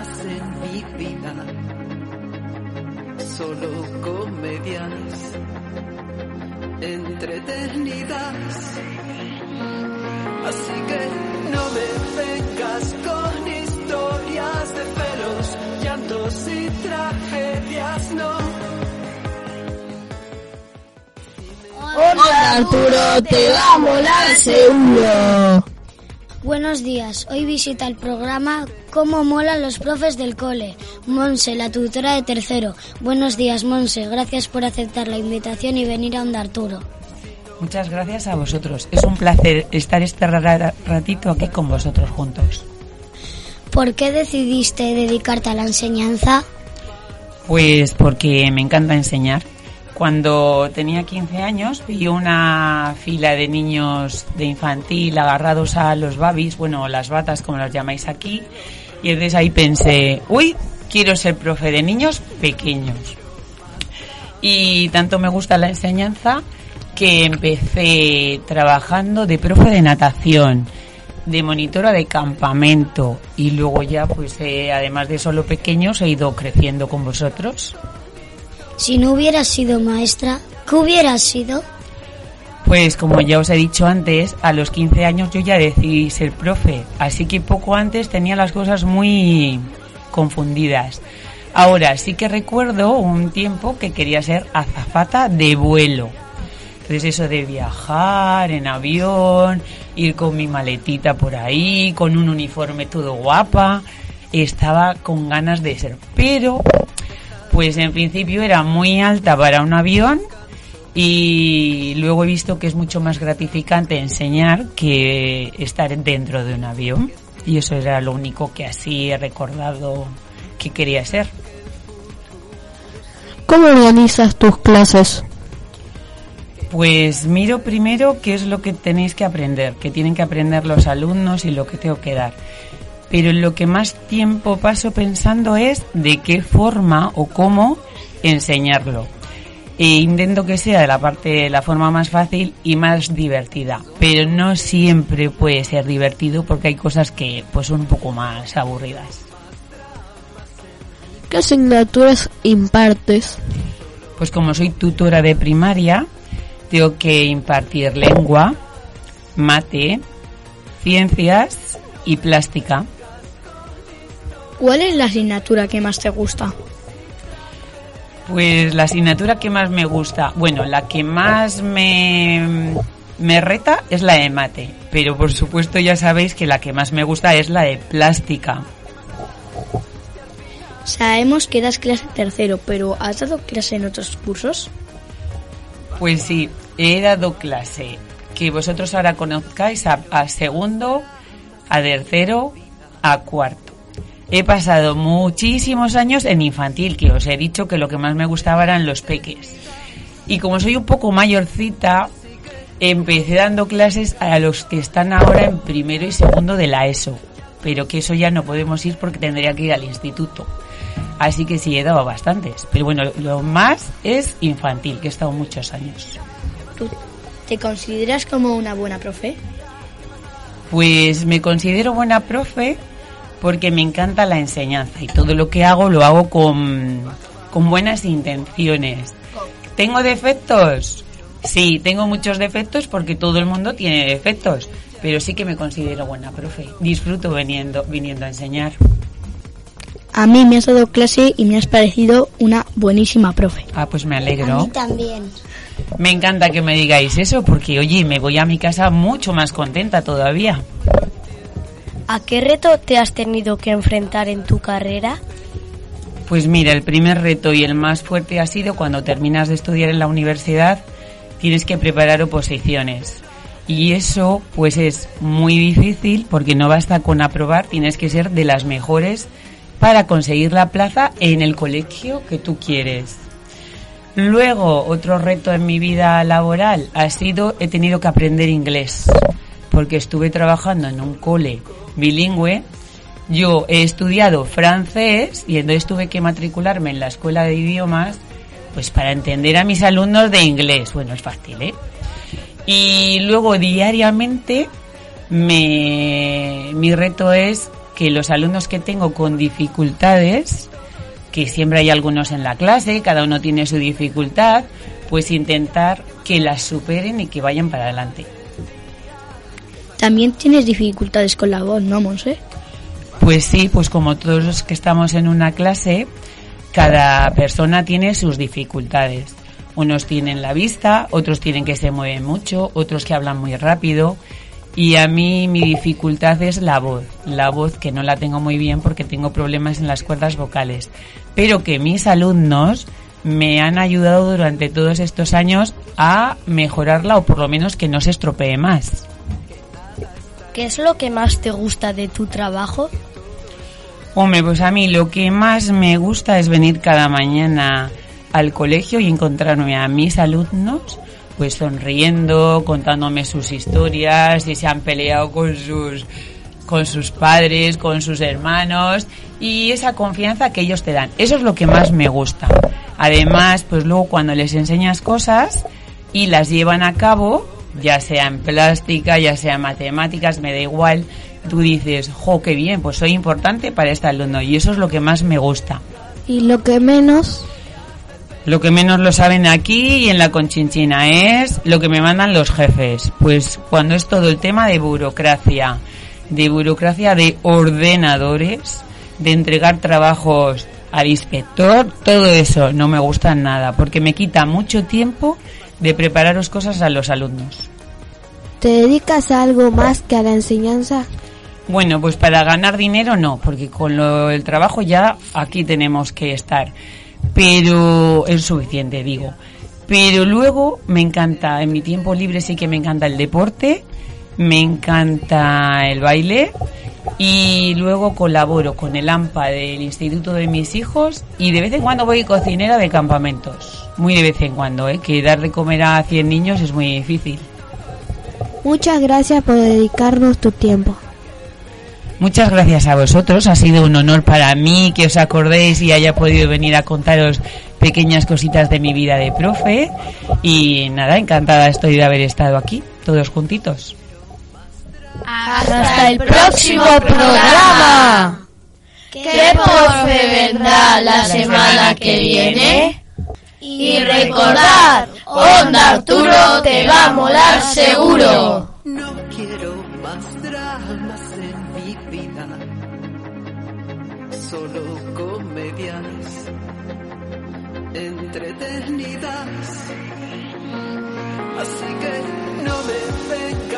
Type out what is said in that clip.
Más en mi vida, solo comedias entretenidas. Así que no me vengas con historias de pelos, llantos y tragedias, no. Hola Arturo, te va a molar seguro. Buenos días, hoy visita el programa Cómo molan los profes del cole. Monse, la tutora de tercero. Buenos días, Monse, gracias por aceptar la invitación y venir a Onda Arturo. Muchas gracias a vosotros. Es un placer estar este ra- ratito aquí con vosotros juntos. ¿Por qué decidiste dedicarte a la enseñanza? Pues porque me encanta enseñar. Cuando tenía 15 años vi una fila de niños de infantil agarrados a los babis, bueno, las batas como las llamáis aquí, y entonces ahí pensé, uy, quiero ser profe de niños pequeños. Y tanto me gusta la enseñanza que empecé trabajando de profe de natación, de monitora de campamento y luego ya pues eh, además de solo pequeños he ido creciendo con vosotros. Si no hubieras sido maestra, ¿qué hubieras sido? Pues como ya os he dicho antes, a los 15 años yo ya decidí ser profe, así que poco antes tenía las cosas muy confundidas. Ahora sí que recuerdo un tiempo que quería ser azafata de vuelo. Entonces eso de viajar en avión, ir con mi maletita por ahí, con un uniforme todo guapa, estaba con ganas de ser. Pero, pues en principio era muy alta para un avión y luego he visto que es mucho más gratificante enseñar que estar dentro de un avión. Y eso era lo único que así he recordado que quería ser. ¿Cómo organizas tus clases? Pues miro primero qué es lo que tenéis que aprender, que tienen que aprender los alumnos y lo que tengo que dar. Pero lo que más tiempo paso pensando es de qué forma o cómo enseñarlo. E intento que sea de la parte la forma más fácil y más divertida, pero no siempre puede ser divertido porque hay cosas que pues son un poco más aburridas. ¿Qué asignaturas impartes? Pues como soy tutora de primaria, tengo que impartir lengua, mate, ciencias y plástica. ¿Cuál es la asignatura que más te gusta? Pues la asignatura que más me gusta, bueno, la que más me, me reta es la de mate, pero por supuesto ya sabéis que la que más me gusta es la de plástica. Sabemos que das clase tercero, pero ¿has dado clase en otros cursos? Pues sí, he dado clase que vosotros ahora conozcáis a, a segundo, a tercero, a cuarto. He pasado muchísimos años en infantil, que os he dicho que lo que más me gustaba eran los peques. Y como soy un poco mayorcita, empecé dando clases a los que están ahora en primero y segundo de la ESO. Pero que eso ya no podemos ir porque tendría que ir al instituto. Así que sí, he dado bastantes. Pero bueno, lo más es infantil, que he estado muchos años. ¿Tú te consideras como una buena profe? Pues me considero buena profe porque me encanta la enseñanza y todo lo que hago lo hago con, con buenas intenciones. ¿Tengo defectos? Sí, tengo muchos defectos porque todo el mundo tiene defectos, pero sí que me considero buena profe. Disfruto viniendo, viniendo a enseñar. A mí me has dado clase y me has parecido una buenísima profe. Ah, pues me A alegro. mí también. Me encanta que me digáis eso porque, oye, me voy a mi casa mucho más contenta todavía. ¿A qué reto te has tenido que enfrentar en tu carrera? Pues mira, el primer reto y el más fuerte ha sido cuando terminas de estudiar en la universidad, tienes que preparar oposiciones. Y eso pues es muy difícil porque no basta con aprobar, tienes que ser de las mejores para conseguir la plaza en el colegio que tú quieres. Luego, otro reto en mi vida laboral ha sido, he tenido que aprender inglés, porque estuve trabajando en un cole bilingüe. Yo he estudiado francés y entonces tuve que matricularme en la escuela de idiomas, pues para entender a mis alumnos de inglés. Bueno, es fácil, ¿eh? Y luego diariamente me, mi reto es que los alumnos que tengo con dificultades, que siempre hay algunos en la clase, cada uno tiene su dificultad, pues intentar que las superen y que vayan para adelante. También tienes dificultades con la voz, ¿no, Monse? Pues sí, pues como todos los que estamos en una clase, cada persona tiene sus dificultades. Unos tienen la vista, otros tienen que se mueven mucho, otros que hablan muy rápido. Y a mí mi dificultad es la voz. La voz que no la tengo muy bien porque tengo problemas en las cuerdas vocales. Pero que mis alumnos me han ayudado durante todos estos años a mejorarla o por lo menos que no se estropee más. ¿Qué es lo que más te gusta de tu trabajo? Hombre, pues a mí lo que más me gusta es venir cada mañana al colegio y encontrarme a mis alumnos pues sonriendo, contándome sus historias, si se han peleado con sus con sus padres, con sus hermanos y esa confianza que ellos te dan. Eso es lo que más me gusta. Además, pues luego cuando les enseñas cosas y las llevan a cabo, ya sea en plástica, ya sea en matemáticas, me da igual, tú dices, jo, qué bien, pues soy importante para este alumno y eso es lo que más me gusta. ¿Y lo que menos? Lo que menos lo saben aquí y en la conchinchina es lo que me mandan los jefes. Pues cuando es todo el tema de burocracia, de burocracia de ordenadores, de entregar trabajos al inspector, todo eso no me gusta nada porque me quita mucho tiempo de prepararos cosas a los alumnos. ¿Te dedicas a algo más que a la enseñanza? Bueno, pues para ganar dinero no, porque con lo, el trabajo ya aquí tenemos que estar. Pero es suficiente, digo. Pero luego me encanta, en mi tiempo libre sí que me encanta el deporte, me encanta el baile y luego colaboro con el AMPA del instituto de mis hijos y de vez en cuando voy cocinera de campamentos. Muy de vez en cuando, ¿eh? que dar de comer a 100 niños es muy difícil. Muchas gracias por dedicarnos tu tiempo. Muchas gracias a vosotros, ha sido un honor para mí que os acordéis y haya podido venir a contaros pequeñas cositas de mi vida de profe y nada, encantada estoy de haber estado aquí, todos juntitos. Hasta el próximo programa. ¿Qué profe vendrá la semana que viene? Y recordar, Onda Arturo te va a molar seguro. No quiero más dramas en mi vida, solo comedias entretenidas. Así que no me vengas